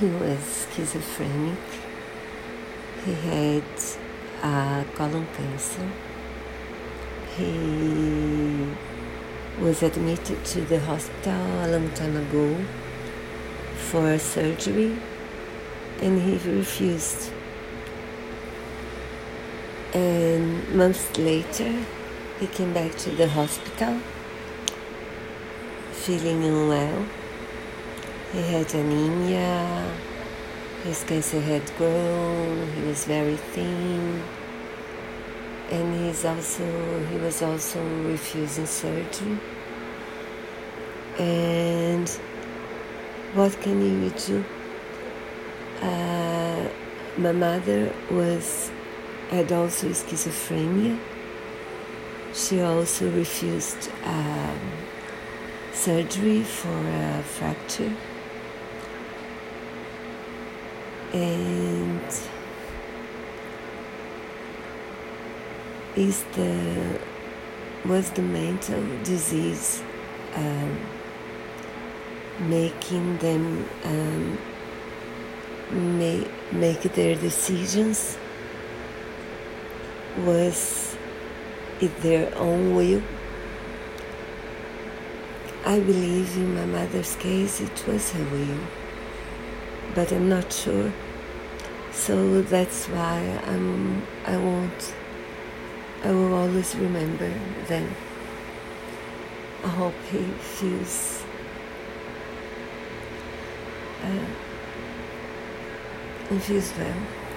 He was schizophrenic. He had uh, colon cancer. He was admitted to the hospital a long time ago for surgery and he refused. And months later, he came back to the hospital feeling unwell. He had anemia, his cancer had grown, he was very thin, and he's also he was also refusing surgery. And what can you do? Uh, my mother was had also schizophrenia. She also refused um, surgery for a fracture. And is the was the mental disease um, making them um, make, make their decisions was it their own will? I believe in my mother's case it was her will but I'm not sure. So that's why I'm I won't I will always remember them. I hope he feels uh, and feels well